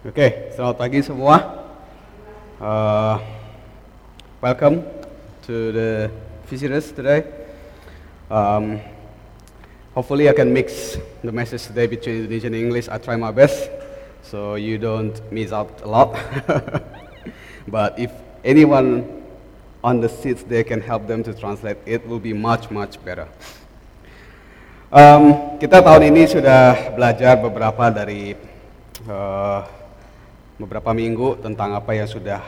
Oke, selamat pagi semua. Uh, welcome to the visitors today. Um, hopefully, I can mix the message today between Indonesian and English. I try my best, so you don't miss out a lot. but if anyone on the seats there can help them to translate, it will be much much better. Um, kita tahun ini sudah belajar beberapa dari uh, beberapa minggu tentang apa yang sudah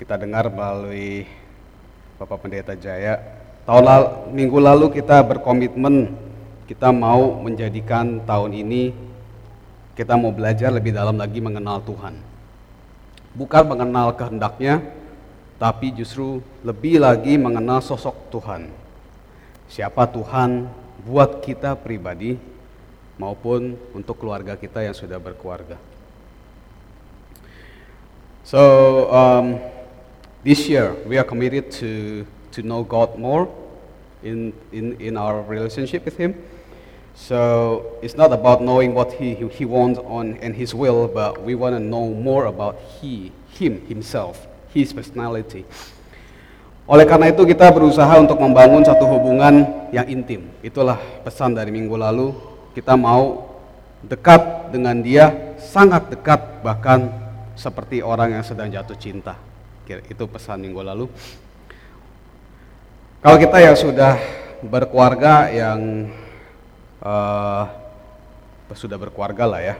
kita dengar melalui Bapak Pendeta Jaya. Tahun lalu, minggu lalu kita berkomitmen kita mau menjadikan tahun ini kita mau belajar lebih dalam lagi mengenal Tuhan. Bukan mengenal kehendaknya, tapi justru lebih lagi mengenal sosok Tuhan. Siapa Tuhan buat kita pribadi maupun untuk keluarga kita yang sudah berkeluarga. So um, this year we are committed to, to know God more in, in, in our relationship with Him. So it's not about knowing what He, he wants on and His will, but we want to know more about He, Him Himself, His personality. Oleh karena itu kita berusaha untuk membangun satu hubungan yang intim. Itulah pesan dari minggu lalu. Kita mau dekat dengan Dia, sangat dekat bahkan seperti orang yang sedang jatuh cinta. Itu pesan minggu lalu. Kalau kita yang sudah berkeluarga yang uh, sudah berkeluarga lah ya,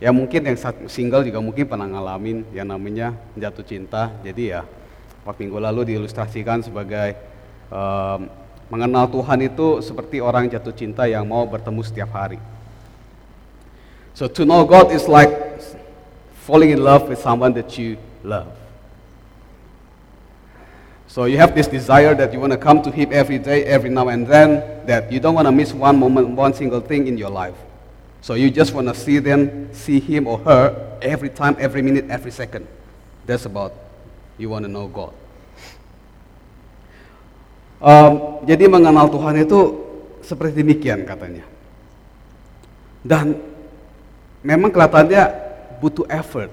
ya mungkin yang single juga mungkin pernah ngalamin yang namanya jatuh cinta. Jadi ya waktu minggu lalu diilustrasikan sebagai uh, mengenal Tuhan itu seperti orang jatuh cinta yang mau bertemu setiap hari. So to know God is like falling in love with someone that you love. So you have this desire that you want to come to Him every day, every now and then, that you don't want to miss one moment, one single thing in your life. So you just want to see them, see him or her every time, every minute, every second. That's about you want to know God. Um, jadi mengenal Tuhan itu seperti demikian katanya. Dan memang kelihatannya butuh effort.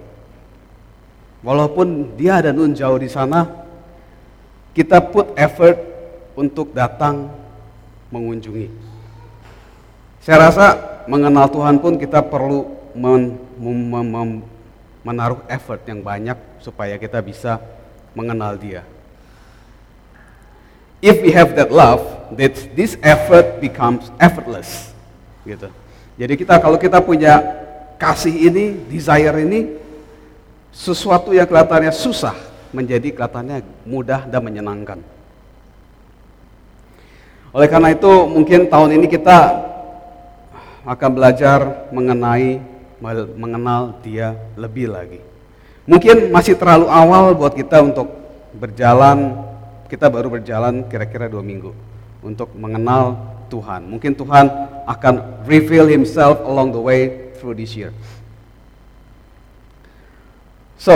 Walaupun dia ada nun jauh di sana, kita put effort untuk datang mengunjungi. Saya rasa mengenal Tuhan pun kita perlu men, mem, mem, menaruh effort yang banyak supaya kita bisa mengenal Dia. If we have that love, that this effort becomes effortless. Gitu. Jadi kita kalau kita punya kasih ini, desire ini sesuatu yang kelihatannya susah menjadi kelihatannya mudah dan menyenangkan. Oleh karena itu mungkin tahun ini kita akan belajar mengenai mengenal dia lebih lagi. Mungkin masih terlalu awal buat kita untuk berjalan, kita baru berjalan kira-kira dua minggu untuk mengenal Tuhan. Mungkin Tuhan akan reveal himself along the way through this year. So,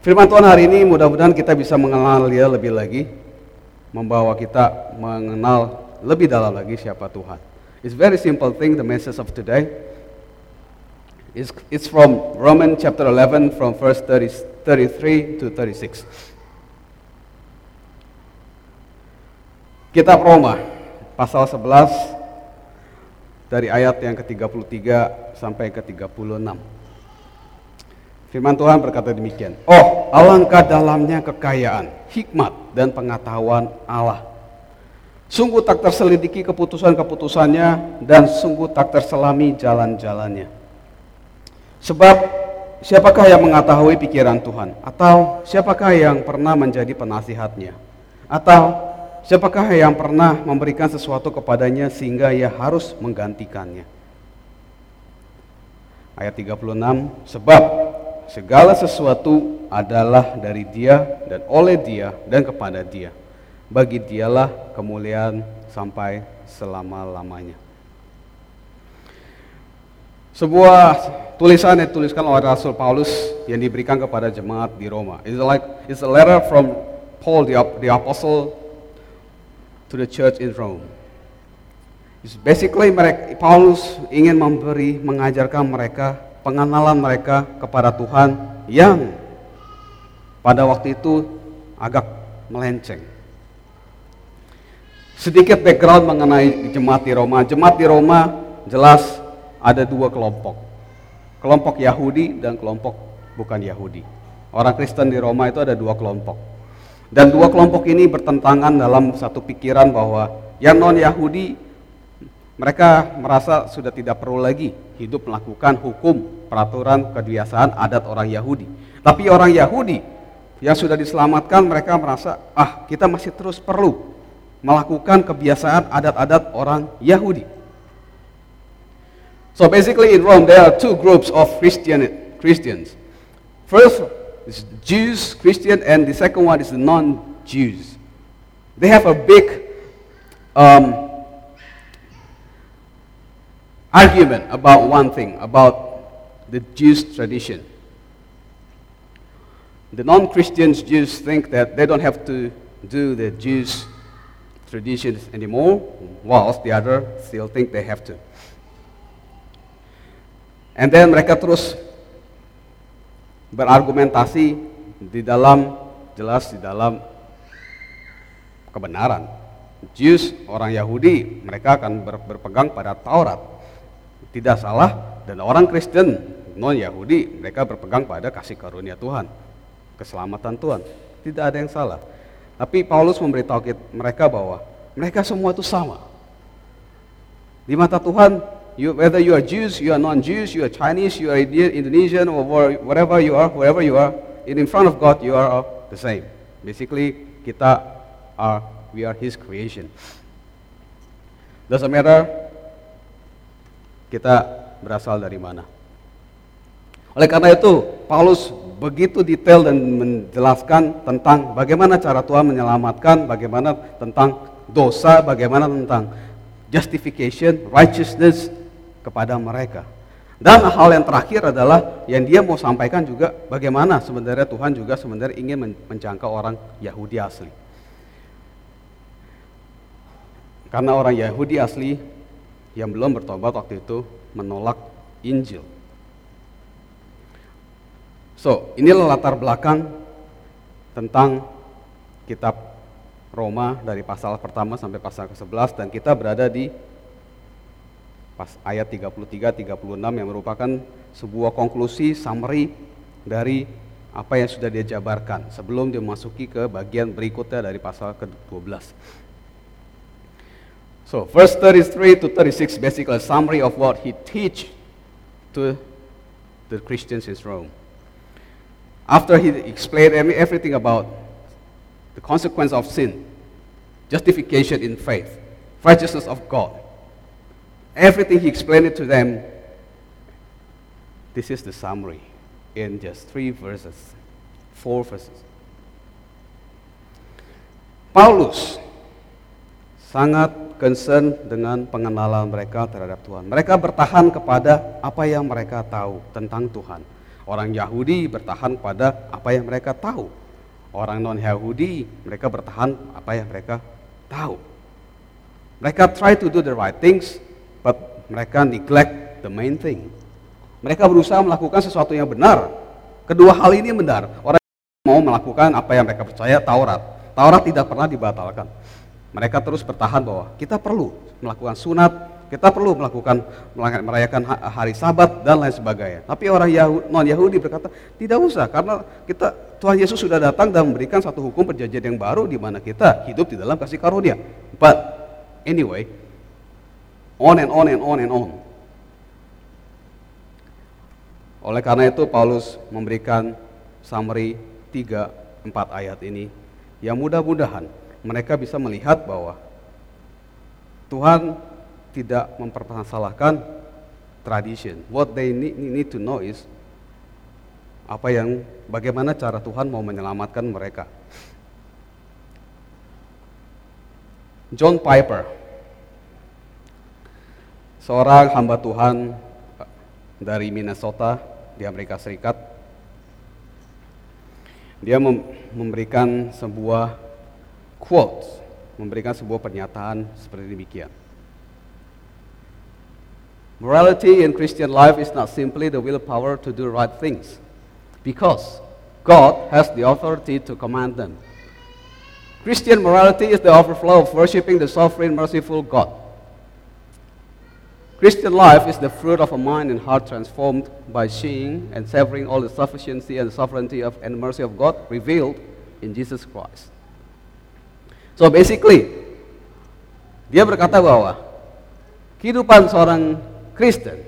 firman Tuhan hari ini mudah-mudahan kita bisa mengenal dia lebih lagi, membawa kita mengenal lebih dalam lagi siapa Tuhan. It's very simple thing, the message of today. It's, it's from Romans chapter 11 from verse 30, 33 to 36. Kitab Roma pasal 11 dari ayat yang ke-33 sampai ke-36. Firman Tuhan berkata demikian. Oh, alangkah dalamnya kekayaan, hikmat, dan pengetahuan Allah. Sungguh tak terselidiki keputusan-keputusannya dan sungguh tak terselami jalan-jalannya. Sebab siapakah yang mengetahui pikiran Tuhan? Atau siapakah yang pernah menjadi penasihatnya? Atau Siapakah yang pernah memberikan sesuatu kepadanya sehingga ia harus menggantikannya? Ayat 36, sebab segala sesuatu adalah dari dia dan oleh dia dan kepada dia. Bagi dialah kemuliaan sampai selama-lamanya. Sebuah tulisan yang dituliskan oleh Rasul Paulus yang diberikan kepada jemaat di Roma. It's like it's a letter from Paul the, the apostle to the church in Rome. It's basically mereka, Paulus ingin memberi, mengajarkan mereka pengenalan mereka kepada Tuhan yang pada waktu itu agak melenceng. Sedikit background mengenai jemaat di Roma. Jemaat di Roma jelas ada dua kelompok. Kelompok Yahudi dan kelompok bukan Yahudi. Orang Kristen di Roma itu ada dua kelompok. Dan dua kelompok ini bertentangan dalam satu pikiran bahwa yang non-Yahudi mereka merasa sudah tidak perlu lagi hidup melakukan hukum, peraturan, kebiasaan, adat orang Yahudi. Tapi orang Yahudi yang sudah diselamatkan mereka merasa, ah kita masih terus perlu melakukan kebiasaan adat-adat orang Yahudi. So basically in Rome there are two groups of Christian, Christians. First Jews, Christian, and the second one is non-Jews. They have a big um, argument about one thing, about the Jewish tradition. The non Christians Jews think that they don't have to do the Jewish traditions anymore, whilst the other still think they have to. And then mereka terus berargumentasi di dalam jelas di dalam kebenaran. Jews, orang Yahudi, mereka akan berpegang pada Taurat tidak salah dan orang Kristen non Yahudi mereka berpegang pada kasih karunia Tuhan, keselamatan Tuhan. Tidak ada yang salah. Tapi Paulus memberitahu mereka bahwa mereka semua itu sama. Di mata Tuhan, you, whether you are Jews, you are non-Jews, you are Chinese, you are Indonesian, or whatever you are, whoever you are, in front of God you are the same. Basically, kita are, we are His creation. Doesn't matter kita berasal dari mana. Oleh karena itu, Paulus begitu detail dan menjelaskan tentang bagaimana cara Tuhan menyelamatkan, bagaimana tentang dosa, bagaimana tentang justification, righteousness kepada mereka. Dan hal yang terakhir adalah yang dia mau sampaikan juga bagaimana sebenarnya Tuhan juga sebenarnya ingin menjangkau orang Yahudi asli. Karena orang Yahudi asli yang belum bertobat waktu itu menolak Injil. So, inilah latar belakang tentang kitab Roma dari pasal pertama sampai pasal ke-11 dan kita berada di pas ayat 33 36 yang merupakan sebuah konklusi summary dari apa yang sudah dia jabarkan sebelum dia memasuki ke bagian berikutnya dari pasal ke-12. So verse 33 to 36 basically a summary of what he teach to the Christians in Rome. After he explained everything about the consequence of sin, justification in faith, righteousness of God, everything he explained it to them, this is the summary in just three verses, four verses. Paulus sangat concern dengan pengenalan mereka terhadap Tuhan. Mereka bertahan kepada apa yang mereka tahu tentang Tuhan. Orang Yahudi bertahan pada apa yang mereka tahu. Orang non-Yahudi mereka bertahan apa yang mereka tahu. Mereka try to do the right things, mereka neglect the main thing. Mereka berusaha melakukan sesuatu yang benar. Kedua hal ini benar. Orang mau melakukan apa yang mereka percaya Taurat. Taurat tidak pernah dibatalkan. Mereka terus bertahan bahwa kita perlu melakukan sunat, kita perlu melakukan merayakan hari Sabat dan lain sebagainya. Tapi orang Yahudi, non Yahudi berkata tidak usah karena kita Tuhan Yesus sudah datang dan memberikan satu hukum perjanjian yang baru di mana kita hidup di dalam kasih karunia. But anyway, on and on and on and on. Oleh karena itu Paulus memberikan summary 3 4 ayat ini yang mudah-mudahan mereka bisa melihat bahwa Tuhan tidak mempermasalahkan tradition. What they need, need to know is apa yang bagaimana cara Tuhan mau menyelamatkan mereka. John Piper, seorang hamba Tuhan dari Minnesota di Amerika Serikat, dia memberikan sebuah quote, memberikan sebuah pernyataan seperti demikian. Morality in Christian life is not simply the willpower to do right things, because God has the authority to command them. Christian morality is the overflow of worshiping the sovereign, merciful God. Christian life is the fruit of a mind and heart transformed by seeing and savoring all the sufficiency and sovereignty of and mercy of God revealed in Jesus Christ. So basically, dia berkata bahwa kehidupan seorang Kristen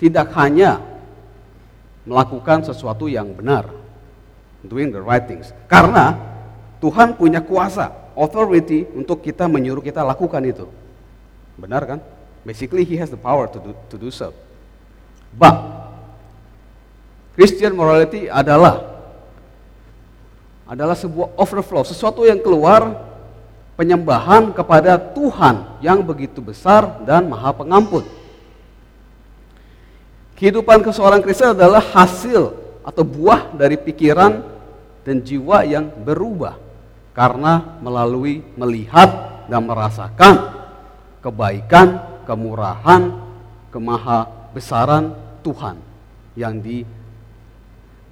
tidak hanya melakukan sesuatu yang benar, doing the right things. Karena Tuhan punya kuasa, authority untuk kita menyuruh kita lakukan itu. Benar kan? Basically, he has the power to do, to do so. But Christian morality adalah adalah sebuah overflow, sesuatu yang keluar penyembahan kepada Tuhan yang begitu besar dan maha pengampun. Kehidupan seorang Kristen adalah hasil atau buah dari pikiran dan jiwa yang berubah karena melalui melihat dan merasakan kebaikan kemurahan, kemaha besaran Tuhan yang di,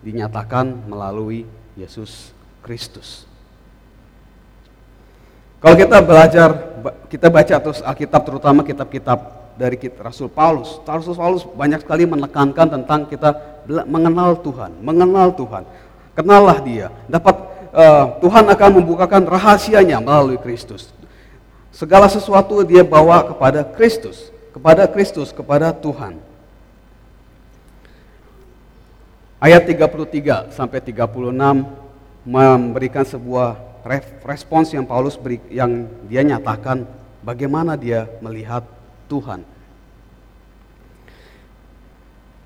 dinyatakan melalui Yesus Kristus. Kalau kita belajar, kita baca terus Alkitab, terutama kitab-kitab dari Rasul Paulus. Rasul Paulus banyak sekali menekankan tentang kita mengenal Tuhan, mengenal Tuhan. Kenallah Dia. Dapat uh, Tuhan akan membukakan rahasianya melalui Kristus. Segala sesuatu dia bawa kepada Kristus, kepada Kristus, kepada Tuhan. Ayat 33 sampai 36 memberikan sebuah respons yang Paulus beri, yang dia nyatakan bagaimana dia melihat Tuhan.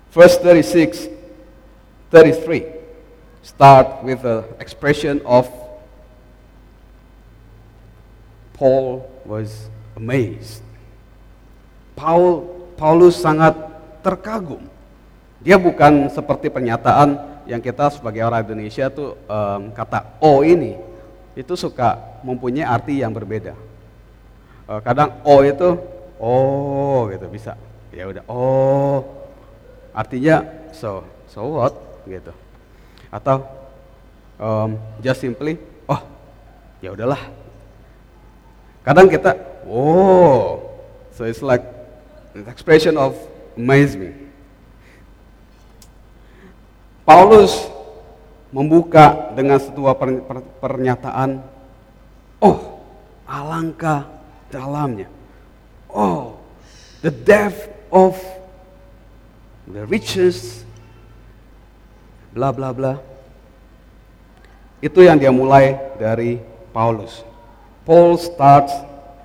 Verse 36, 33 start with the expression of Paul was amazed. Paul, Paulus sangat terkagum. Dia bukan seperti pernyataan yang kita sebagai orang Indonesia tuh um, kata oh ini itu suka mempunyai arti yang berbeda. Uh, kadang oh itu oh gitu bisa. Ya udah oh artinya so so what gitu. Atau um, just simply oh ya udahlah Kadang kita, oh, so it's like an expression of amazement. Paulus membuka dengan sebuah pernyataan, oh, alangkah dalamnya. Oh, the depth of the riches, bla bla bla. Itu yang dia mulai dari Paulus. Paul starts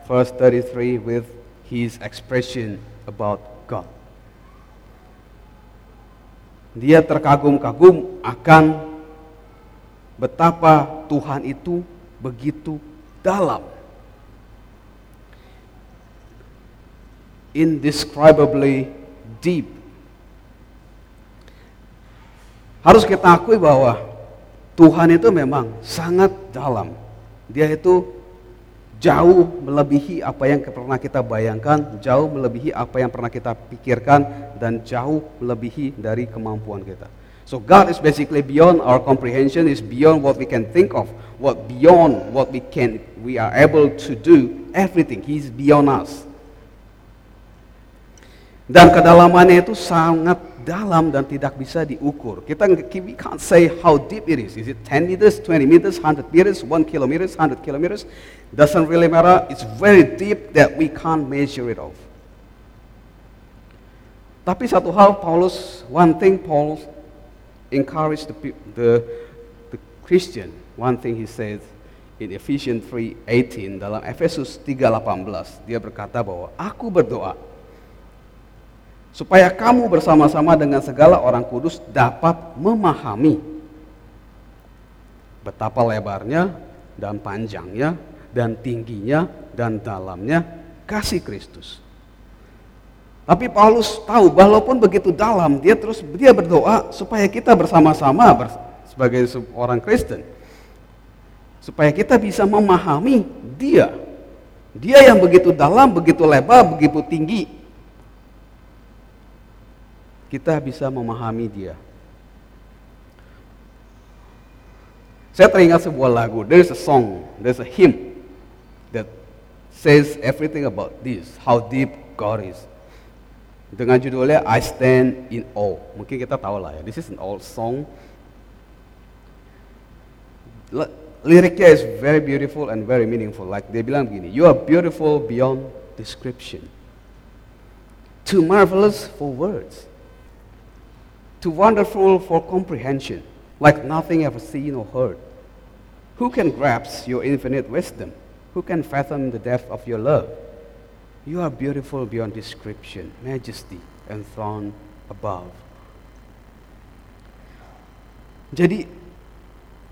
verse 33 with his expression about God. Dia terkagum-kagum akan betapa Tuhan itu begitu dalam. Indescribably deep. Harus kita akui bahwa Tuhan itu memang sangat dalam. Dia itu jauh melebihi apa yang pernah kita bayangkan, jauh melebihi apa yang pernah kita pikirkan, dan jauh melebihi dari kemampuan kita. So God is basically beyond our comprehension, is beyond what we can think of, what beyond what we can, we are able to do, everything. He's beyond us. Dan kedalamannya itu sangat dalam dan tidak bisa diukur. Kita we can't say how deep it is. Is it 10 meters, 20 meters, 100 meters, 1 kilometers, 100 kilometers? Doesn't really matter. It's very deep that we can't measure it off. Tapi satu hal Paulus, one thing Paul encouraged the, the, the Christian, one thing he says in Ephesians 3:18 dalam Efesus 3:18 dia berkata bahwa aku berdoa supaya kamu bersama-sama dengan segala orang kudus dapat memahami betapa lebarnya dan panjangnya dan tingginya dan dalamnya kasih Kristus. Tapi Paulus tahu walaupun begitu dalam dia terus dia berdoa supaya kita bersama-sama sebagai orang Kristen supaya kita bisa memahami dia. Dia yang begitu dalam, begitu lebar, begitu tinggi kita bisa memahami dia. Saya teringat sebuah lagu. There's a song, there's a hymn that says everything about this, how deep God is. Dengan judulnya I Stand in Awe. Mungkin kita tahu lah ya. This is an old song. Liriknya is very beautiful and very meaningful. Like dia bilang begini, You are beautiful beyond description. Too marvelous for words. Too wonderful for comprehension like nothing ever seen or heard. Who can grasp your infinite wisdom? Who can fathom the depth of your love? You are beautiful beyond description, majesty enthroned above. Jadi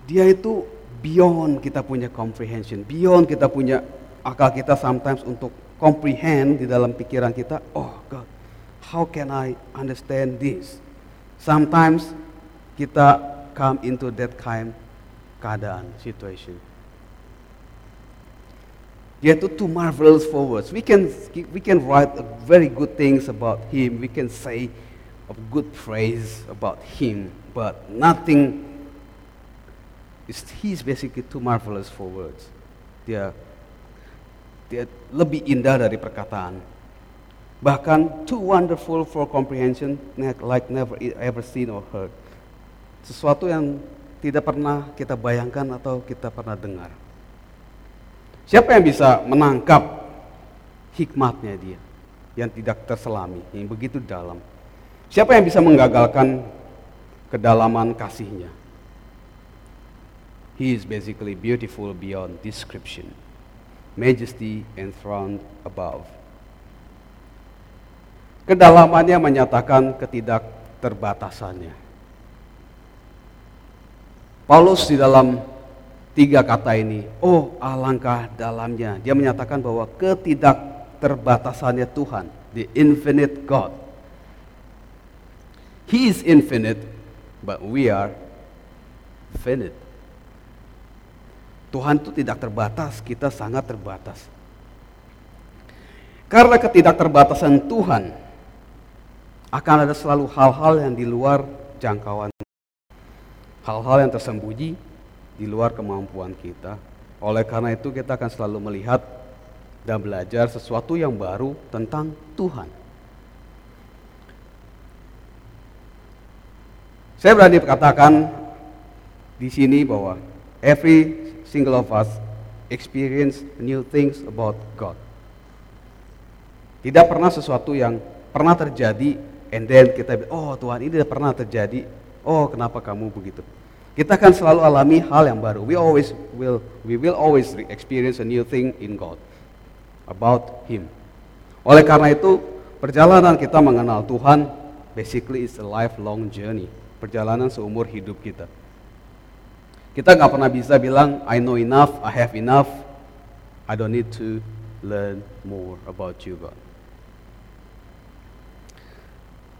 dia itu beyond kita punya comprehension, beyond kita punya akal kita sometimes untuk comprehend di dalam pikiran kita, oh God, how can I understand this? Sometimes kita come into that kind keadaan, situation. Yet too marvelous for words. We can, we can write very good things about him. We can say of good praise about him. But nothing, is, he's basically too marvelous for words. Dia, dia lebih indah dari perkataan. Bahkan too wonderful for comprehension, like never ever seen or heard. Sesuatu yang tidak pernah kita bayangkan atau kita pernah dengar. Siapa yang bisa menangkap hikmatnya dia yang tidak terselami, yang begitu dalam? Siapa yang bisa menggagalkan kedalaman kasihnya? He is basically beautiful beyond description. Majesty enthroned above. Kedalamannya menyatakan ketidakterbatasannya. Paulus di dalam tiga kata ini, oh alangkah dalamnya. Dia menyatakan bahwa ketidakterbatasannya Tuhan, the infinite God. He is infinite, but we are finite. Tuhan itu tidak terbatas, kita sangat terbatas. Karena ketidakterbatasan Tuhan, akan ada selalu hal-hal yang di luar jangkauan hal-hal yang tersembunyi di luar kemampuan kita. Oleh karena itu kita akan selalu melihat dan belajar sesuatu yang baru tentang Tuhan. Saya berani katakan di sini bahwa every single of us experience new things about God. Tidak pernah sesuatu yang pernah terjadi and then kita oh Tuhan ini tidak pernah terjadi Oh, kenapa kamu begitu? Kita akan selalu alami hal yang baru. We always will we will always experience a new thing in God about him. Oleh karena itu, perjalanan kita mengenal Tuhan basically is a lifelong journey. Perjalanan seumur hidup kita. Kita nggak pernah bisa bilang I know enough, I have enough, I don't need to learn more about you God.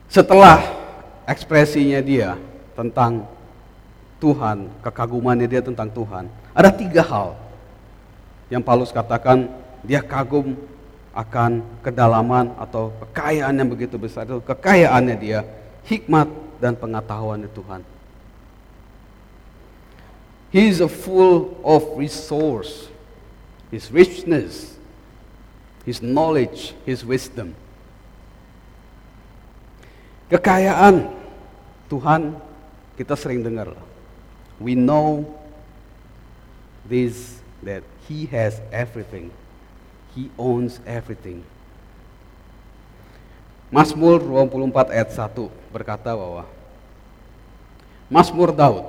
Setelah ekspresinya dia tentang Tuhan, kekagumannya dia tentang Tuhan. Ada tiga hal yang Paulus katakan dia kagum akan kedalaman atau kekayaan yang begitu besar itu kekayaannya dia, hikmat dan pengetahuannya Tuhan. He is a full of resource, his richness, his knowledge, his wisdom. Kekayaan Tuhan kita sering dengar we know this that he has everything he owns everything Mazmur 24 ayat 1 berkata bahwa Mazmur Daud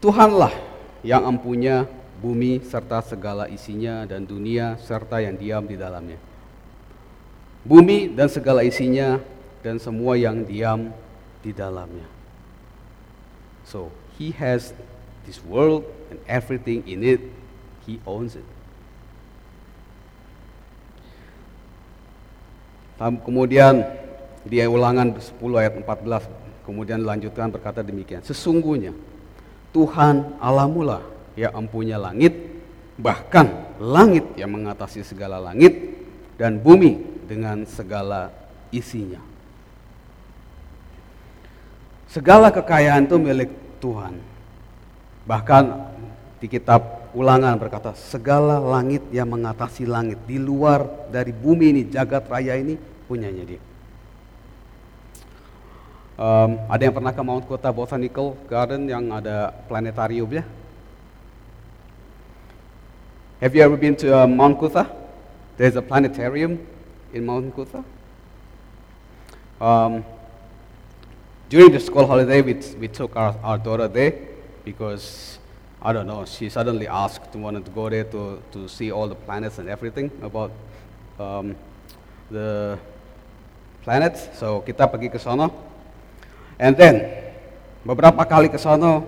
Tuhanlah yang empunya bumi serta segala isinya dan dunia serta yang diam di dalamnya. Bumi dan segala isinya dan semua yang diam di dalamnya. So he has this world and everything in it, he owns it. Kemudian di ulangan 10 ayat 14 kemudian lanjutkan berkata demikian. Sesungguhnya Tuhan Allahmu yang empunya langit, bahkan langit yang mengatasi segala langit dan bumi dengan segala isinya. Segala kekayaan itu milik Tuhan. Bahkan di kitab ulangan berkata, segala langit yang mengatasi langit di luar dari bumi ini, jagat raya ini punyanya dia. Um, ada yang pernah ke Mount Kota Botanical Garden yang ada planetariumnya? Have you ever been to uh, Mount Kuta? There's a planetarium in Mount Kuta. Um, during the school holiday, we, we took our, our daughter there because, I don't know, she suddenly asked, wanted to go there to, to see all the planets and everything about um, the planets. So kita pergi ke sana. And then, beberapa kali ke sana,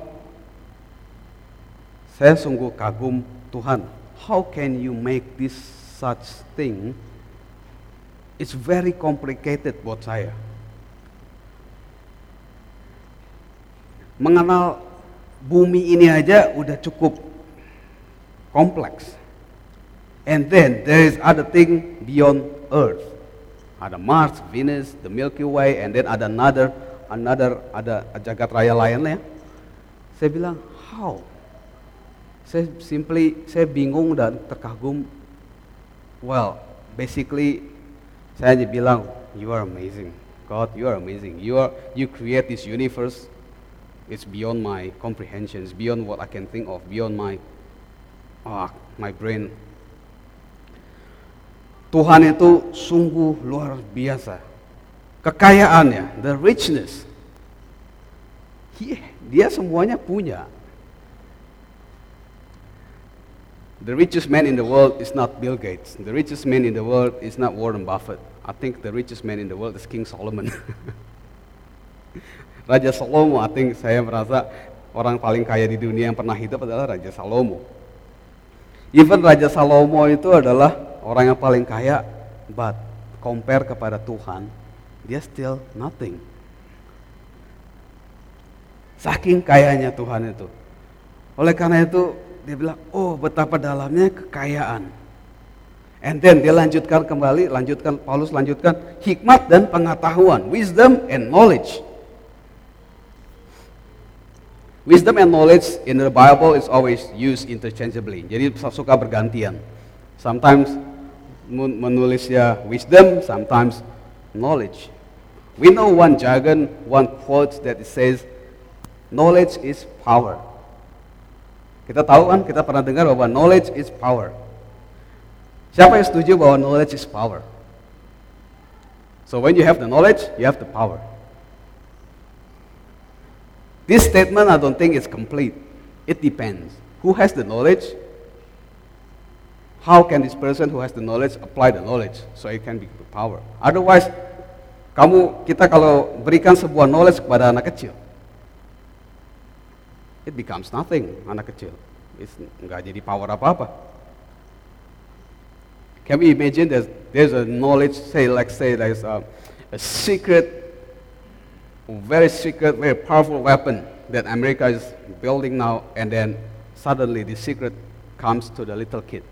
saya sungguh kagum Tuhan. How can you make this such thing? It's very complicated buat saya. Mengenal bumi ini aja udah cukup kompleks. And then there is other thing beyond Earth. Ada Mars, Venus, the Milky Way, and then ada another, another, ada jagat raya lainnya. Saya bilang, how? Saya simply, saya bingung dan terkagum. Well, basically, saya hanya bilang, you are amazing. God, you are amazing. You are, you create this universe. It's beyond my comprehension. It's beyond what I can think of. Beyond my, oh, my brain. Tuhan itu sungguh luar biasa. Kekayaannya, the richness. He, dia semuanya punya. The richest man in the world is not Bill Gates. The richest man in the world is not Warren Buffett. I think the richest man in the world is King Solomon. Raja Salomo, I think saya merasa orang paling kaya di dunia yang pernah hidup adalah Raja Salomo. Even Raja Salomo itu adalah orang yang paling kaya, but compare kepada Tuhan, dia still nothing. Saking kayanya Tuhan itu. Oleh karena itu, dia bilang, oh betapa dalamnya kekayaan. And then dia lanjutkan kembali, lanjutkan Paulus lanjutkan hikmat dan pengetahuan, wisdom and knowledge. Wisdom and knowledge in the Bible is always used interchangeably. Jadi suka bergantian. Sometimes menulisnya wisdom, sometimes knowledge. We know one jargon, one quote that it says, knowledge is power. Kita tahu kan, kita pernah dengar bahwa knowledge is power. Siapa yang setuju bahwa knowledge is power? So when you have the knowledge, you have the power. This statement I don't think is complete. It depends. Who has the knowledge how can this person who has the knowledge apply the knowledge so it can be power? Otherwise, kamu kita kalau berikan sebuah knowledge kepada anak kecil, it becomes nothing anak kecil. It's nggak jadi power apa-apa. Can we imagine there's, there's a knowledge, say, like say there's a, a secret, very secret, very powerful weapon that America is building now, and then suddenly the secret comes to the little kid.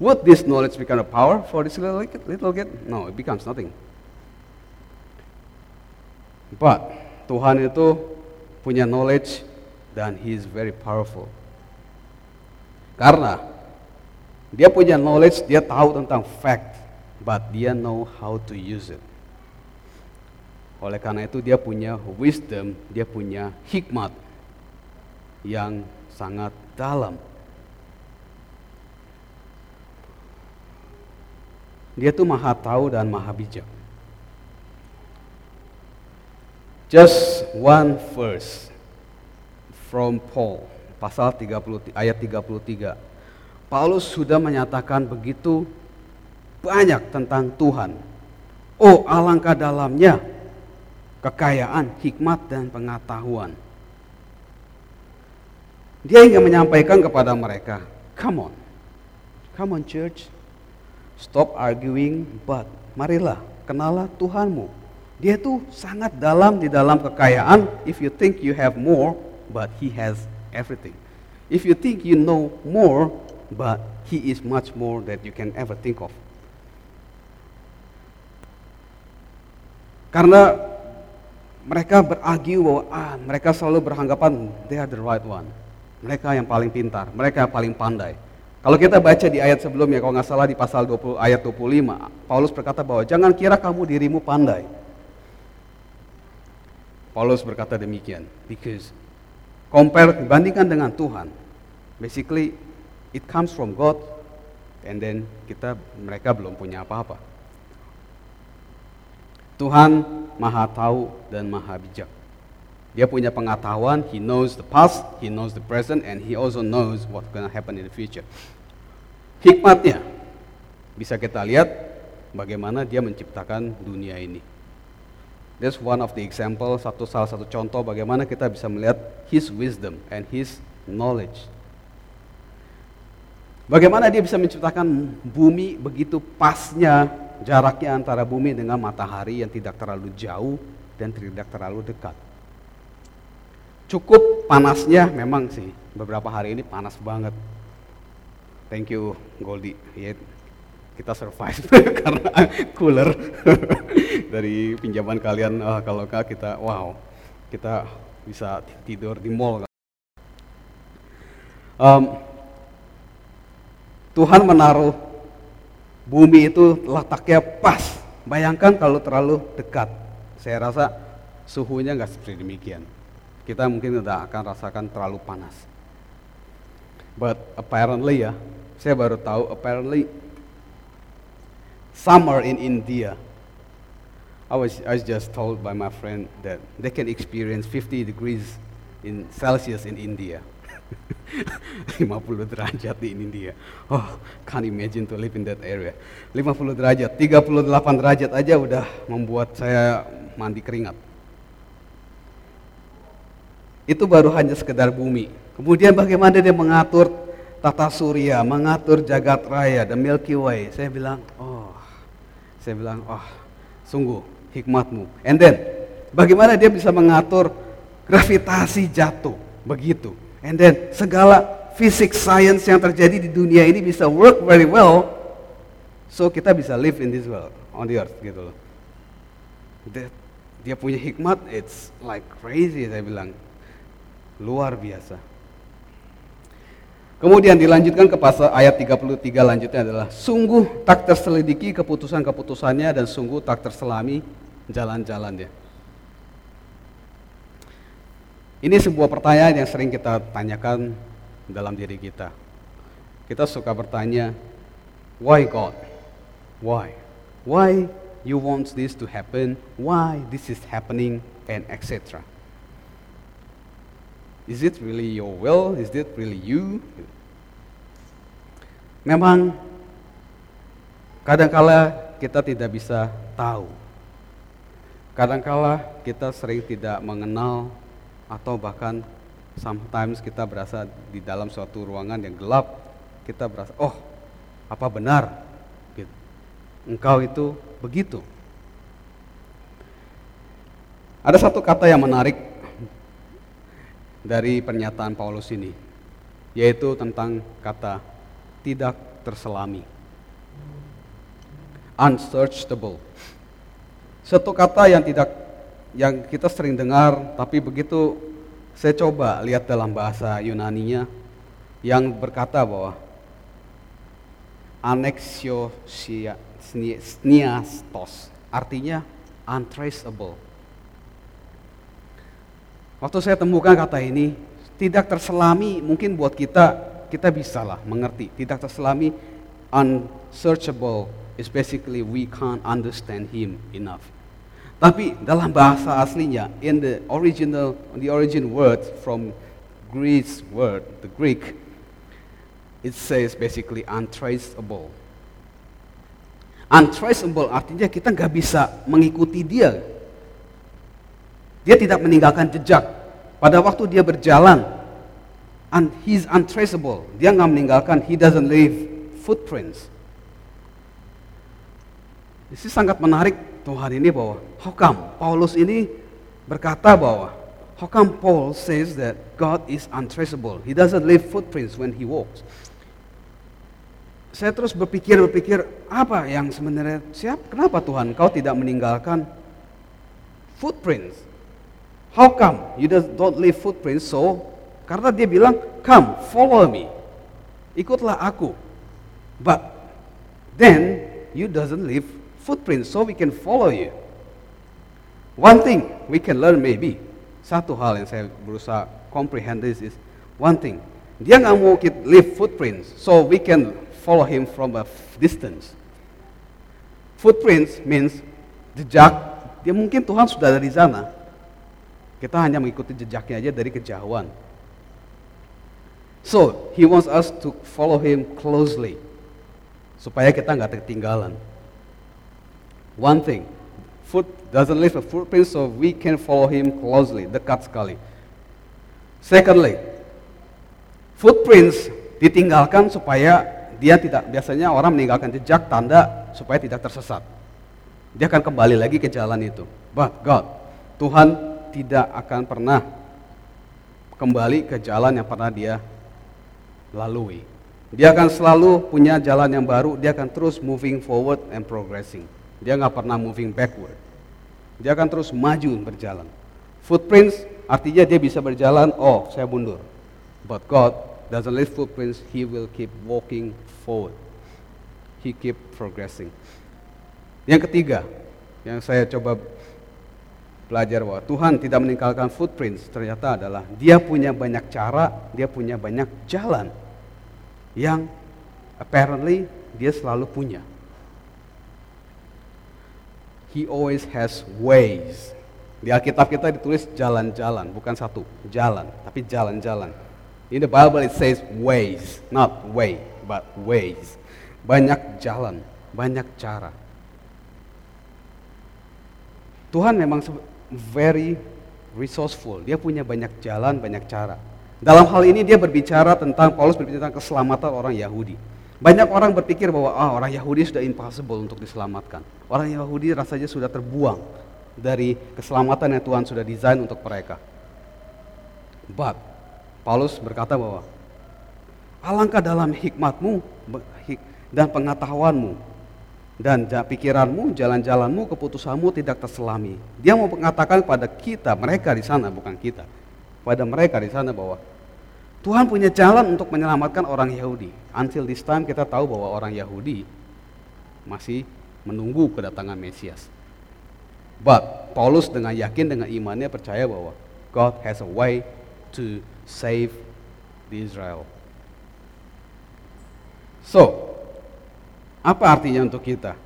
Would this knowledge become a power for this little kid? Little kid? No, it becomes nothing. But Tuhan itu punya knowledge dan He is very powerful. Karena dia punya knowledge, dia tahu tentang fact, but dia know how to use it. Oleh karena itu dia punya wisdom, dia punya hikmat yang sangat dalam. Dia tuh maha tahu dan maha bijak. Just one verse from Paul, pasal 30, ayat 33. Paulus sudah menyatakan begitu banyak tentang Tuhan. Oh, alangkah dalamnya kekayaan, hikmat, dan pengetahuan. Dia ingin menyampaikan kepada mereka, come on, come on church, Stop arguing, but marilah kenalah Tuhanmu. Dia itu sangat dalam di dalam kekayaan. If you think you have more, but He has everything. If you think you know more, but He is much more that you can ever think of. Karena mereka beragiu bahwa ah, mereka selalu beranggapan they are the right one. Mereka yang paling pintar, mereka yang paling pandai. Kalau kita baca di ayat sebelumnya, kalau nggak salah di pasal 20, ayat 25, Paulus berkata bahwa jangan kira kamu dirimu pandai. Paulus berkata demikian, because compare dibandingkan dengan Tuhan, basically it comes from God, and then kita mereka belum punya apa-apa. Tuhan maha tahu dan maha bijak. Dia punya pengetahuan, he knows the past, he knows the present, and he also knows what's gonna happen in the future. Hikmatnya bisa kita lihat bagaimana dia menciptakan dunia ini. That's one of the example, satu salah satu contoh bagaimana kita bisa melihat his wisdom and his knowledge. Bagaimana dia bisa menciptakan bumi begitu pasnya jaraknya antara bumi dengan matahari yang tidak terlalu jauh dan tidak terlalu dekat. Cukup panasnya memang sih, beberapa hari ini panas banget. Thank you Goldie. Ya, kita survive karena cooler dari pinjaman kalian. Oh, kalau kita wow, kita bisa tidur di mall. Um, Tuhan menaruh bumi itu letaknya pas. Bayangkan kalau terlalu dekat. Saya rasa suhunya nggak seperti demikian. Kita mungkin tidak akan rasakan terlalu panas. But apparently ya, saya baru tahu apparently summer in India. I was, I was just told by my friend that they can experience 50 degrees in Celsius in India. 50 derajat di India. Oh, can't imagine to live in that area. 50 derajat, 38 derajat aja udah membuat saya mandi keringat. Itu baru hanya sekedar bumi. Kemudian bagaimana dia mengatur tata surya, mengatur jagat raya, the Milky Way. Saya bilang, oh, saya bilang, oh, sungguh hikmatmu. And then, bagaimana dia bisa mengatur gravitasi jatuh, begitu. And then, segala fisik science yang terjadi di dunia ini bisa work very well, so kita bisa live in this world, on the earth, gitu loh. Dia, dia punya hikmat, it's like crazy, saya bilang. Luar biasa. Kemudian dilanjutkan ke pasal ayat 33 lanjutnya adalah sungguh tak terselidiki keputusan-keputusannya dan sungguh tak terselami jalan-jalannya. Ini sebuah pertanyaan yang sering kita tanyakan dalam diri kita. Kita suka bertanya, why God? Why? Why you want this to happen? Why this is happening? And etc. Is it really your will? Is it really you? Memang kadangkala kita tidak bisa tahu. Kadangkala kita sering tidak mengenal atau bahkan sometimes kita berasa di dalam suatu ruangan yang gelap, kita berasa, oh apa benar? Gitu. Engkau itu begitu. Ada satu kata yang menarik dari pernyataan Paulus ini, yaitu tentang kata tidak terselami. Unsearchable. Satu kata yang tidak yang kita sering dengar, tapi begitu saya coba lihat dalam bahasa Yunaninya yang berkata bahwa anexiostiastos artinya untraceable Waktu saya temukan kata ini, tidak terselami mungkin buat kita, kita bisa lah mengerti. Tidak terselami, unsearchable is basically we can't understand him enough. Tapi dalam bahasa aslinya, in the original, the origin word from Greece word, the Greek, it says basically untraceable. Untraceable artinya kita nggak bisa mengikuti dia, dia tidak meninggalkan jejak. Pada waktu dia berjalan, and he's untraceable. Dia nggak meninggalkan, he doesn't leave footprints. Ini sangat menarik Tuhan ini bahwa come Paulus ini berkata bahwa come Paul says that God is untraceable. He doesn't leave footprints when he walks. Saya terus berpikir-berpikir apa yang sebenarnya siap kenapa Tuhan kau tidak meninggalkan footprints How come you just don't leave footprints? So, karena dia bilang, come, follow me. Ikutlah aku. But then you doesn't leave footprints, so we can follow you. One thing we can learn maybe, satu hal yang saya berusaha comprehend this is one thing. Dia nggak mau kita leave footprints, so we can follow him from a distance. Footprints means jejak. Dia mungkin Tuhan sudah dari sana, kita hanya mengikuti jejaknya aja dari kejauhan. So, he wants us to follow him closely. Supaya kita nggak ketinggalan. One thing, foot doesn't leave a footprint so we can follow him closely, dekat sekali. Secondly, footprints ditinggalkan supaya dia tidak biasanya orang meninggalkan jejak tanda supaya tidak tersesat. Dia akan kembali lagi ke jalan itu. But God, Tuhan tidak akan pernah kembali ke jalan yang pernah dia lalui. Dia akan selalu punya jalan yang baru, dia akan terus moving forward and progressing. Dia nggak pernah moving backward. Dia akan terus maju berjalan. Footprints artinya dia bisa berjalan, oh saya mundur. But God doesn't leave footprints, He will keep walking forward. He keep progressing. Yang ketiga, yang saya coba belajar bahwa Tuhan tidak meninggalkan footprints ternyata adalah dia punya banyak cara, dia punya banyak jalan yang apparently dia selalu punya. He always has ways. Di Alkitab kita ditulis jalan-jalan, bukan satu, jalan, tapi jalan-jalan. In the Bible it says ways, not way, but ways. Banyak jalan, banyak cara. Tuhan memang very resourceful. Dia punya banyak jalan, banyak cara. Dalam hal ini dia berbicara tentang Paulus berbicara tentang keselamatan orang Yahudi. Banyak orang berpikir bahwa ah, orang Yahudi sudah impossible untuk diselamatkan. Orang Yahudi rasanya sudah terbuang dari keselamatan yang Tuhan sudah desain untuk mereka. But Paulus berkata bahwa alangkah dalam hikmatmu dan pengetahuanmu dan pikiranmu, jalan-jalanmu, keputusanmu tidak terselami. Dia mau mengatakan pada kita, mereka di sana, bukan kita, pada mereka di sana bahwa Tuhan punya jalan untuk menyelamatkan orang Yahudi. Until this time kita tahu bahwa orang Yahudi masih menunggu kedatangan Mesias. But Paulus dengan yakin dengan imannya percaya bahwa God has a way to save the Israel. So, apa artinya untuk kita?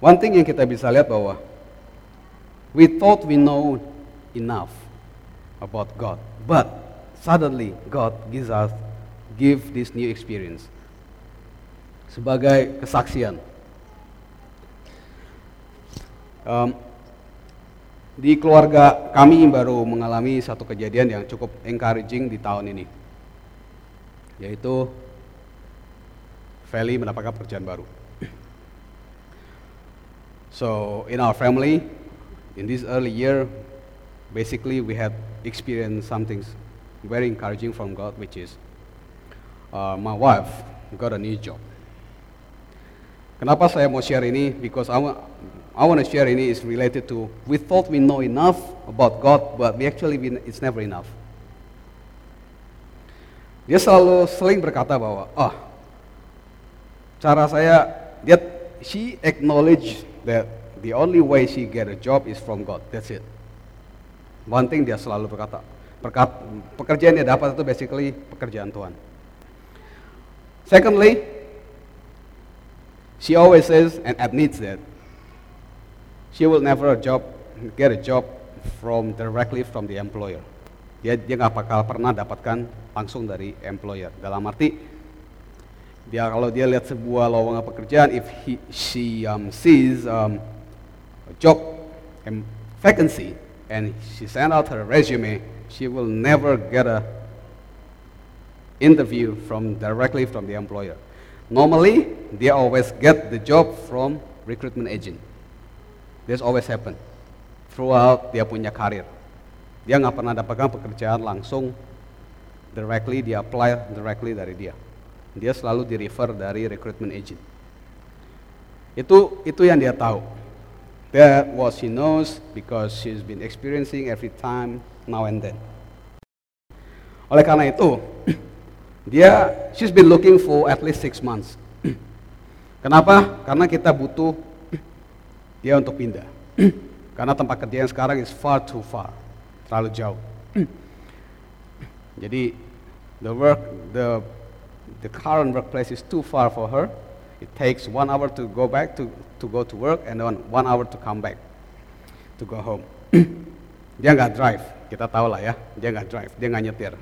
One thing yang kita bisa lihat bahwa we thought we know enough about God, but suddenly God gives us give this new experience sebagai kesaksian. Um, di keluarga kami baru mengalami satu kejadian yang cukup encouraging di tahun ini, yaitu Feli mendapatkan pekerjaan baru. So in our family, in this early year, basically we have experienced something very encouraging from God, which is uh, my wife got a new job. Kenapa saya mau share ini? Because I want, I want to share ini is related to we thought we know enough about God, but we actually it's never enough. Dia selalu sering berkata bahwa, oh, cara saya dia she acknowledge that the only way she get a job is from God. That's it. One thing dia selalu berkata, pekerjaan dia dapat itu basically pekerjaan Tuhan. Secondly, she always says and admits that she will never a job get a job from directly from the employer. Dia dia nggak bakal pernah dapatkan langsung dari employer. Dalam arti dia kalau dia lihat sebuah lowongan pekerjaan, if he, she um, sees um, a job vacancy and she send out her resume, she will never get a interview from directly from the employer. Normally, they always get the job from recruitment agent. This always happen throughout dia punya karir. Dia nggak pernah dapatkan pekerjaan langsung directly, dia apply directly dari dia dia selalu di refer dari recruitment agent. Itu itu yang dia tahu. That what she knows because she's been experiencing every time now and then. Oleh karena itu, dia she's been looking for at least six months. Kenapa? Karena kita butuh dia untuk pindah. Karena tempat kerja yang sekarang is far too far, terlalu jauh. Jadi the work, the the current workplace is too far for her. It takes one hour to go back to, to go to work and then one hour to come back to go home. Dia nggak drive, kita tahu lah ya, dia nggak drive, dia nggak nyetir.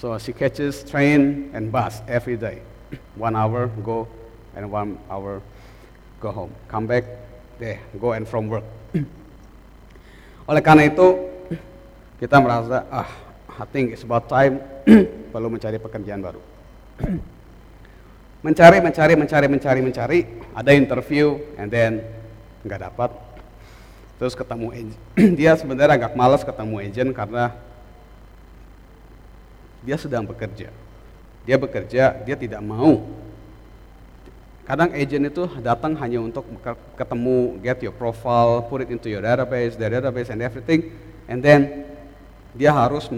so she catches train and bus every day. one hour go and one hour go home. Come back, deh, go and from work. Oleh karena itu, kita merasa, ah, I think it's about time perlu mencari pekerjaan baru mencari, mencari, mencari, mencari, mencari, ada interview, and then nggak dapat. Terus ketemu agent. dia sebenarnya agak malas ketemu agent karena dia sedang bekerja. Dia bekerja, dia tidak mau. Kadang agent itu datang hanya untuk ketemu, get your profile, put it into your database, the database and everything, and then dia harus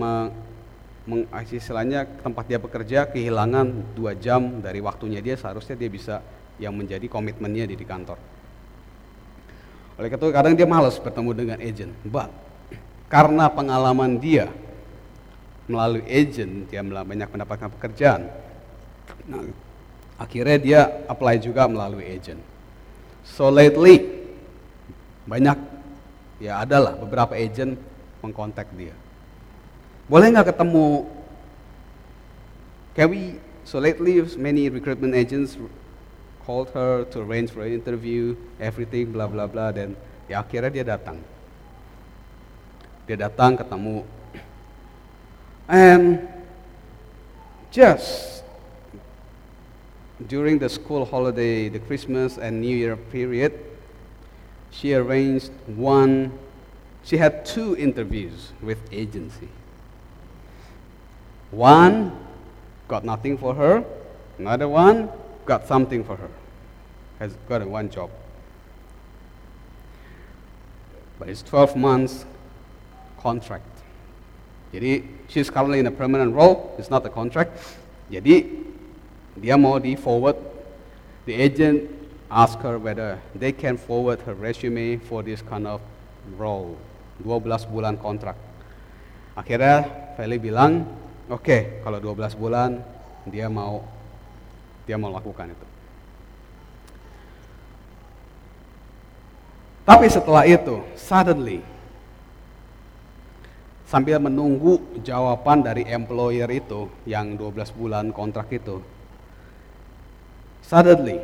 istilahnya tempat dia bekerja kehilangan dua jam dari waktunya dia seharusnya dia bisa yang menjadi komitmennya di, di kantor. Oleh itu kadang dia malas bertemu dengan agent, but karena pengalaman dia melalui agent dia banyak mendapatkan pekerjaan. Nah, akhirnya dia apply juga melalui agent. So lately banyak ya adalah beberapa agent mengkontak dia boleh nggak ketemu? Can we? So lately, many recruitment agents called her to arrange for an interview, everything, blah blah blah. Dan ya akhirnya dia datang. Dia datang ketemu. And just during the school holiday, the Christmas and New Year period, she arranged one, she had two interviews with agency. One got nothing for her, another one got something for her, has got a one job. But it's 12 months contract. Jadi she's currently in a permanent role, it's not a contract. Jadi dia mau di forward, the agent ask her whether they can forward her resume for this kind of role. 12 bulan kontrak. Akhirnya Feli bilang, Oke, okay, kalau 12 bulan dia mau dia mau lakukan itu. Tapi setelah itu, suddenly sambil menunggu jawaban dari employer itu yang 12 bulan kontrak itu, suddenly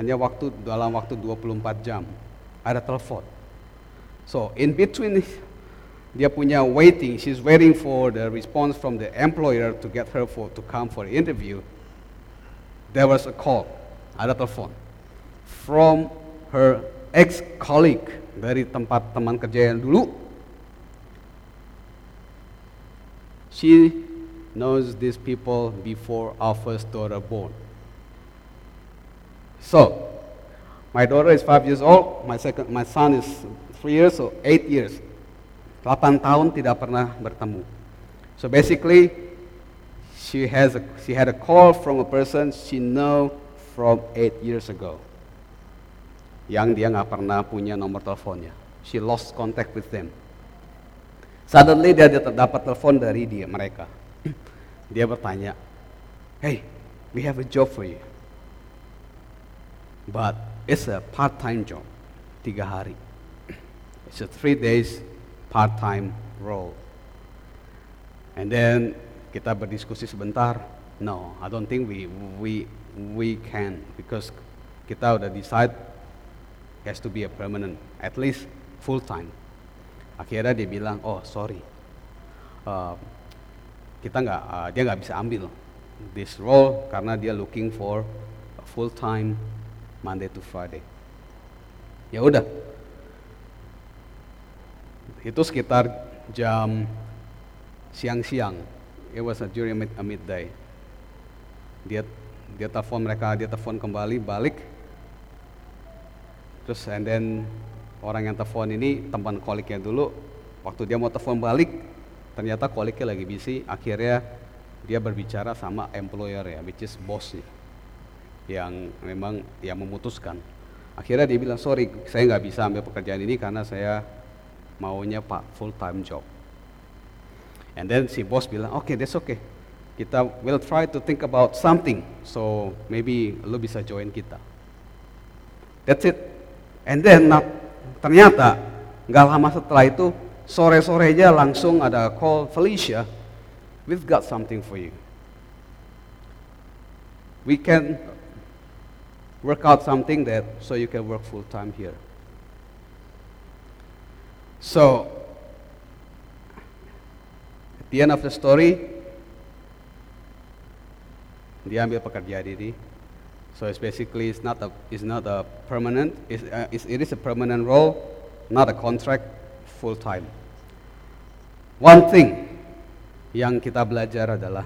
hanya waktu dalam waktu 24 jam ada telepon. So in between dia punya waiting, she's waiting for the response from the employer to get her for, to come for the interview. There was a call, ada telepon, from her ex-colleague dari tempat teman kerja yang dulu. She knows these people before our first daughter born. So, my daughter is five years old, my, second, my son is three years, so eight years. 8 tahun tidak pernah bertemu. So basically, she has a, she had a call from a person she know from 8 years ago. Yang dia nggak pernah punya nomor teleponnya. She lost contact with them. Suddenly dia dapat telepon dari dia mereka. Dia bertanya, "Hey, we have a job for you." But it's a part-time job, tiga hari. It's a three days part-time role. And then kita berdiskusi sebentar. No, I don't think we we we can because kita udah decide has to be a permanent, at least full time. Akhirnya dia bilang, oh sorry, uh, kita nggak, uh, dia nggak bisa ambil this role karena dia looking for full time Monday to Friday. Ya udah, itu sekitar jam siang-siang. It was during mid, a midday. Dia dia telepon mereka, dia telepon kembali balik. Terus and then orang yang telepon ini teman koliknya dulu, waktu dia mau telepon balik, ternyata koliknya lagi busy, akhirnya dia berbicara sama employer ya, which is bosnya, yang memang yang memutuskan. Akhirnya dia bilang, sorry saya nggak bisa ambil pekerjaan ini karena saya maunya pak full time job. And then si bos bilang, oke okay, that's okay, kita will try to think about something, so maybe lu bisa join kita. That's it. And then not, ternyata nggak lama setelah itu sore-sore aja langsung ada call Felicia, we've got something for you. We can work out something that so you can work full time here. So at the end of the story, dia ambil pekerjaan ini So it's basically it's not a it's not a permanent it's, uh, it's, it is a permanent role, not a contract full time. One thing yang kita belajar adalah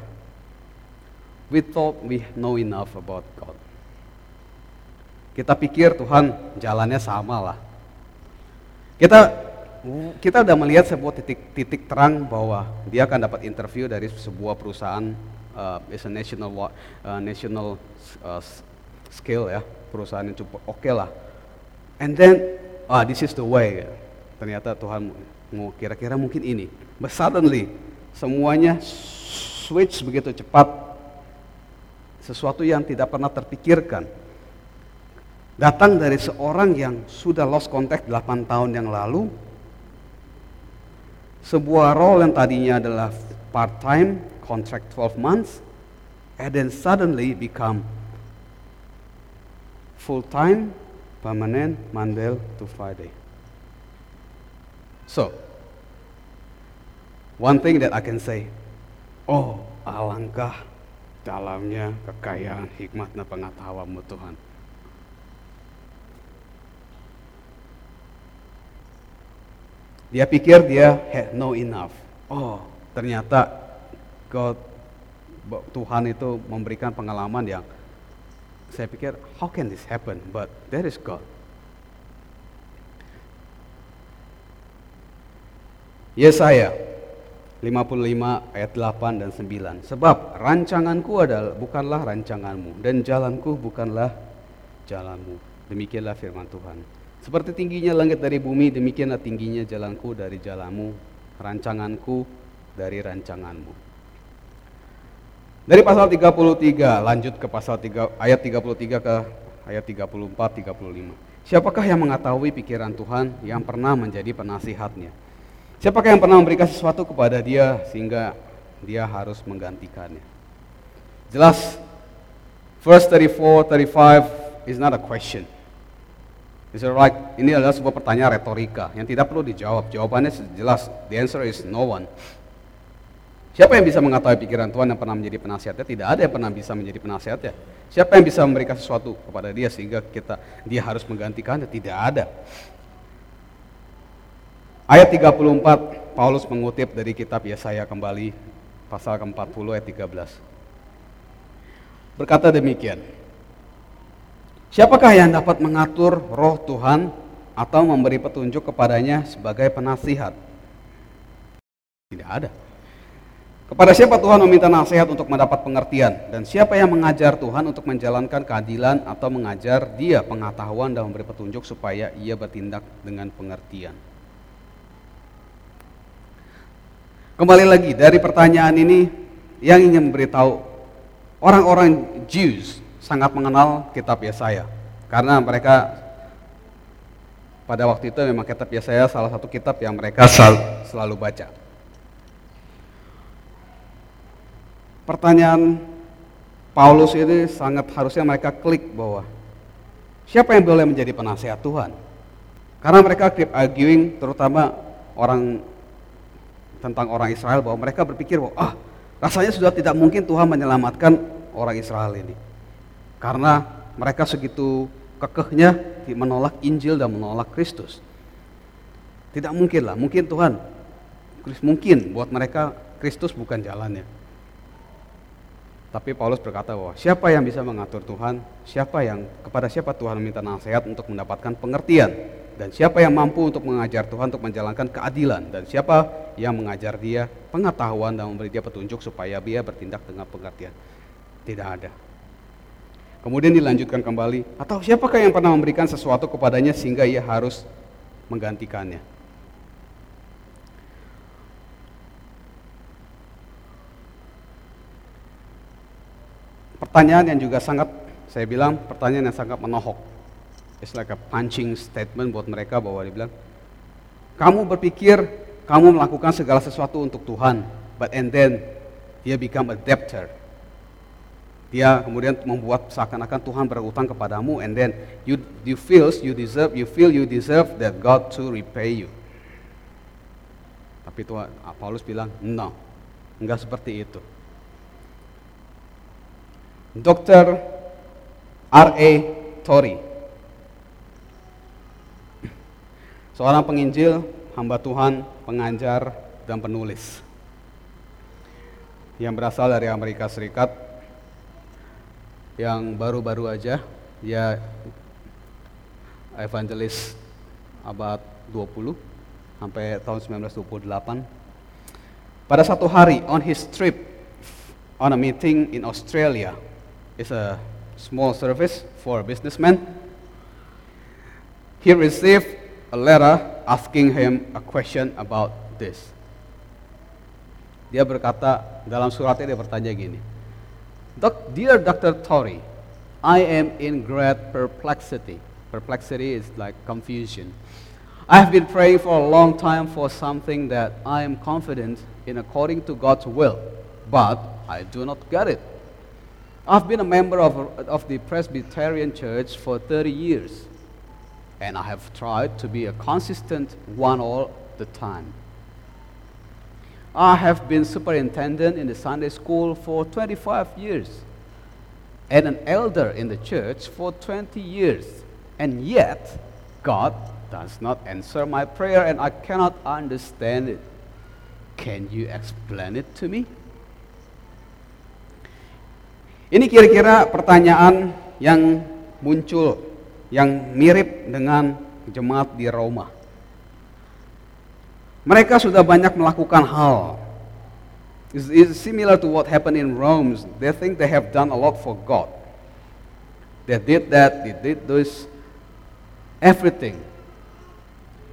we thought we know enough about God. Kita pikir Tuhan jalannya sama lah. Kita kita udah melihat sebuah titik-titik terang bahwa dia akan dapat interview dari sebuah perusahaan uh, is a national uh, national uh, scale ya, perusahaan yang cukup oke okay lah. And then, ah this is the way. Ternyata Tuhan mau kira-kira mungkin ini. But suddenly, semuanya switch begitu cepat. Sesuatu yang tidak pernah terpikirkan. Datang dari seorang yang sudah lost contact 8 tahun yang lalu. Sebuah role yang tadinya adalah part-time, contract 12 months, and then suddenly become full time, permanent, Monday to Friday. So, one thing that I can say, oh alangkah dalamnya kekayaan hikmat dan pengetahuanmu Tuhan. Dia pikir dia had no enough. Oh, ternyata God Tuhan itu memberikan pengalaman yang saya pikir, how can this happen? But there is God. Yesaya 55 ayat 8 dan 9. Sebab rancanganku adalah bukanlah rancanganmu dan jalanku bukanlah jalanmu. Demikianlah firman Tuhan. Seperti tingginya langit dari bumi, demikianlah tingginya jalanku dari jalanmu, rancanganku dari rancanganmu. Dari pasal 33 lanjut ke pasal 3, ayat 33 ke ayat 34 35. Siapakah yang mengetahui pikiran Tuhan yang pernah menjadi penasihatnya? Siapakah yang pernah memberikan sesuatu kepada dia sehingga dia harus menggantikannya? Jelas verse 34 35 is not a question. Is it right? Ini adalah sebuah pertanyaan retorika yang tidak perlu dijawab. Jawabannya jelas. The answer is no one. Siapa yang bisa mengetahui pikiran Tuhan yang pernah menjadi penasihatnya? Tidak ada yang pernah bisa menjadi penasihatnya. Siapa yang bisa memberikan sesuatu kepada dia sehingga kita dia harus menggantikannya? Tidak ada. Ayat 34, Paulus mengutip dari kitab Yesaya kembali, pasal ke-40 ayat 13. Berkata demikian, Siapakah yang dapat mengatur roh Tuhan atau memberi petunjuk kepadanya sebagai penasihat? Tidak ada. Kepada siapa Tuhan meminta nasihat untuk mendapat pengertian? Dan siapa yang mengajar Tuhan untuk menjalankan keadilan atau mengajar dia pengetahuan dan memberi petunjuk supaya ia bertindak dengan pengertian? Kembali lagi dari pertanyaan ini yang ingin memberitahu orang-orang Jews sangat mengenal kitab Yesaya karena mereka pada waktu itu memang kitab Yesaya salah satu kitab yang mereka selalu baca. pertanyaan Paulus ini sangat harusnya mereka klik bahwa siapa yang boleh menjadi penasihat Tuhan? Karena mereka keep arguing terutama orang tentang orang Israel bahwa mereka berpikir bahwa ah rasanya sudah tidak mungkin Tuhan menyelamatkan orang Israel ini. Karena mereka segitu kekehnya menolak Injil dan menolak Kristus. Tidak mungkin lah, mungkin Tuhan mungkin buat mereka Kristus bukan jalannya. Tapi Paulus berkata bahwa siapa yang bisa mengatur Tuhan, siapa yang kepada siapa Tuhan meminta nasihat untuk mendapatkan pengertian, dan siapa yang mampu untuk mengajar Tuhan untuk menjalankan keadilan, dan siapa yang mengajar dia pengetahuan dan memberi dia petunjuk supaya dia bertindak dengan pengertian. Tidak ada. Kemudian dilanjutkan kembali, atau siapakah yang pernah memberikan sesuatu kepadanya sehingga ia harus menggantikannya? pertanyaan yang juga sangat saya bilang pertanyaan yang sangat menohok. It's like a punching statement buat mereka bahwa dia bilang, kamu berpikir kamu melakukan segala sesuatu untuk Tuhan, but and then dia become a debtor. Dia kemudian membuat seakan-akan Tuhan berutang kepadamu, and then you you feel you deserve you feel you deserve that God to repay you. Tapi Tuhan Paulus bilang, no, enggak seperti itu. Dr. R.A. Tori. Seorang penginjil, hamba Tuhan, pengajar, dan penulis. Yang berasal dari Amerika Serikat. Yang baru-baru aja, dia evangelis abad 20 sampai tahun 1928. Pada satu hari on his trip on a meeting in Australia, is a small service for a businessman. He received a letter asking him a question about this. Dia berkata dalam suratnya dia bertanya gini, Dear Dr. Tori, I am in great perplexity. Perplexity is like confusion. I have been praying for a long time for something that I am confident in according to God's will, but I do not get it. I've been a member of, of the Presbyterian Church for 30 years, and I have tried to be a consistent one all the time. I have been superintendent in the Sunday school for 25 years and an elder in the church for 20 years, and yet God does not answer my prayer and I cannot understand it. Can you explain it to me? Ini kira-kira pertanyaan yang muncul yang mirip dengan jemaat di Roma. Mereka sudah banyak melakukan hal. It's, similar to what happened in Rome. They think they have done a lot for God. They did that, they did this, everything.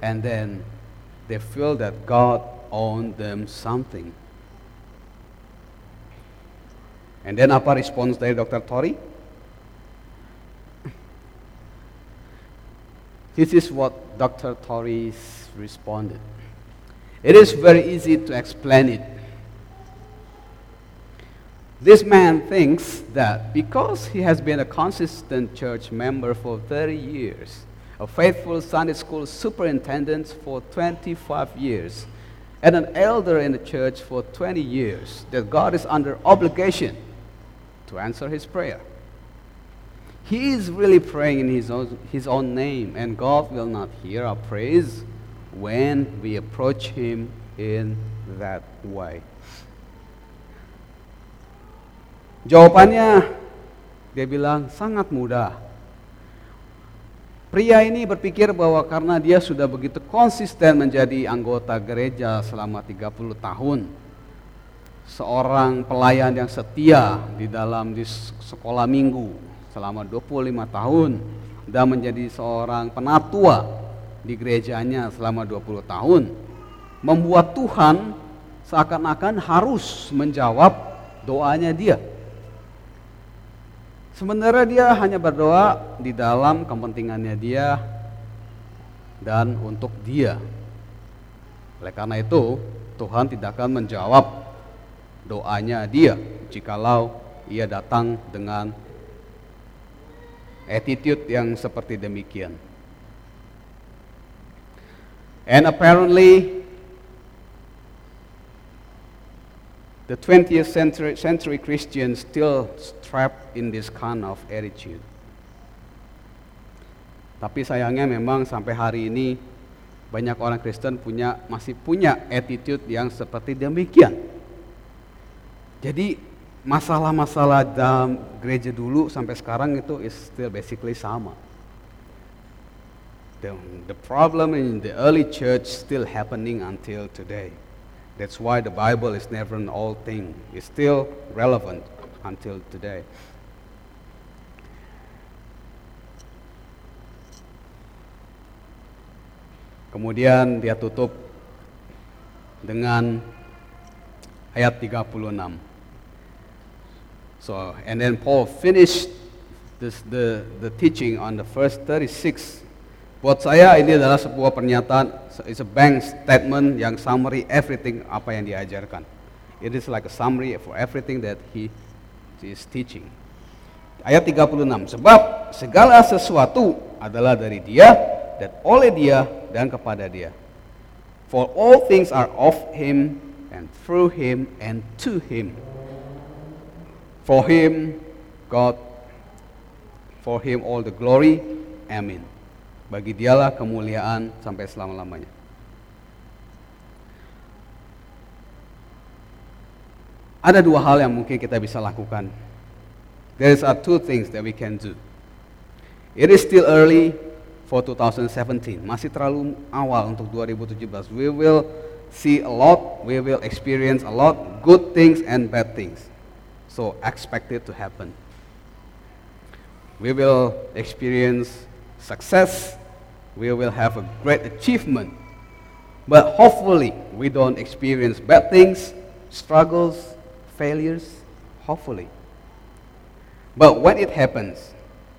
And then they feel that God owned them something. And then apa respons dari Dr. Tori? This is what Dr. Tori responded. It is very easy to explain it. This man thinks that because he has been a consistent church member for 30 years, a faithful Sunday school superintendent for 25 years, and an elder in the church for 20 years, that God is under obligation to answer his prayer. He is really praying in his own, his own name, and God will not hear our praise when we approach him in that way. Jawabannya, dia bilang sangat mudah. Pria ini berpikir bahwa karena dia sudah begitu konsisten menjadi anggota gereja selama 30 tahun, seorang pelayan yang setia di dalam di sekolah minggu selama 25 tahun dan menjadi seorang penatua di gerejanya selama 20 tahun membuat Tuhan seakan-akan harus menjawab doanya dia. Sebenarnya dia hanya berdoa di dalam kepentingannya dia dan untuk dia. Oleh karena itu, Tuhan tidak akan menjawab doanya dia jikalau ia datang dengan attitude yang seperti demikian. And apparently the 20th century, century Christians still trapped in this kind of attitude. Tapi sayangnya memang sampai hari ini banyak orang Kristen punya masih punya attitude yang seperti demikian. Jadi masalah-masalah dalam gereja dulu sampai sekarang itu is still basically sama. The, the problem in the early church still happening until today. That's why the Bible is never an old thing. It's still relevant until today. Kemudian dia tutup dengan ayat 36. So, and then Paul finished this, the, the teaching on the first 36. Buat saya ini adalah sebuah pernyataan, it's a bank statement yang summary everything apa yang diajarkan. It is like a summary for everything that he is teaching. Ayat 36, sebab segala sesuatu adalah dari dia, dan oleh dia, dan kepada dia. For all things are of him, and through him, and to him. For him, God, for him all the glory, amin. Bagi dialah kemuliaan sampai selama-lamanya. Ada dua hal yang mungkin kita bisa lakukan. There are two things that we can do. It is still early for 2017. Masih terlalu awal untuk 2017. We will see a lot, we will experience a lot good things and bad things. So expect it to happen. We will experience success, we will have a great achievement. But hopefully we don't experience bad things, struggles, failures, hopefully. But when it happens,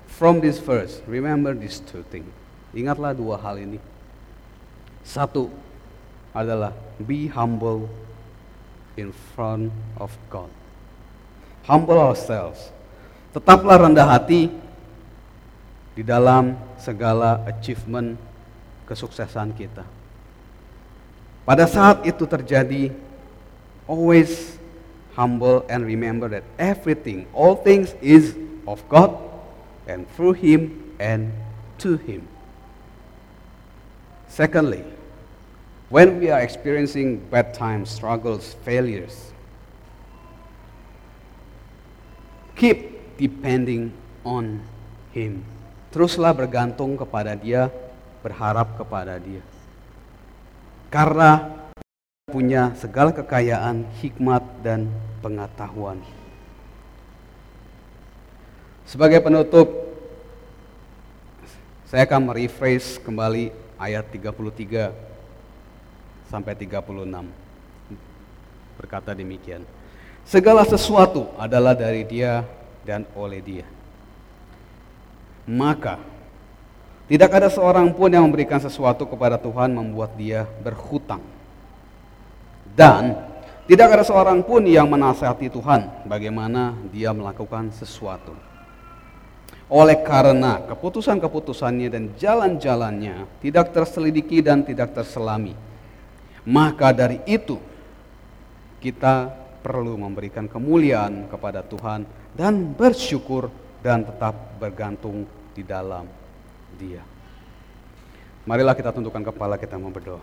from this verse, remember these two things. Ingatlah dua hal ini. Satu adalah be humble in front of God. Humble ourselves. Tetaplah rendah hati di dalam segala achievement kesuksesan kita. Pada saat itu terjadi, always humble and remember that everything, all things is of God and through Him and to Him. Secondly, when we are experiencing bad times, struggles, failures, keep depending on Him. Teruslah bergantung kepada Dia, berharap kepada Dia. Karena punya segala kekayaan, hikmat, dan pengetahuan. Sebagai penutup, saya akan merephrase kembali ayat 33 sampai 36. Berkata demikian. Segala sesuatu adalah dari dia dan oleh dia. Maka tidak ada seorang pun yang memberikan sesuatu kepada Tuhan membuat dia berhutang dan tidak ada seorang pun yang menasihati Tuhan bagaimana dia melakukan sesuatu. Oleh karena keputusan-keputusannya dan jalan-jalannya tidak terselidiki dan tidak terselami. Maka dari itu kita perlu memberikan kemuliaan kepada Tuhan dan bersyukur dan tetap bergantung di dalam dia. Marilah kita tundukkan kepala kita mau berdoa.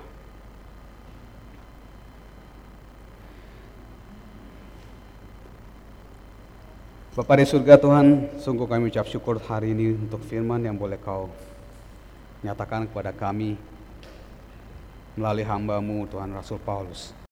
Bapak di surga Tuhan, sungguh kami ucap syukur hari ini untuk firman yang boleh kau nyatakan kepada kami melalui hambamu Tuhan Rasul Paulus.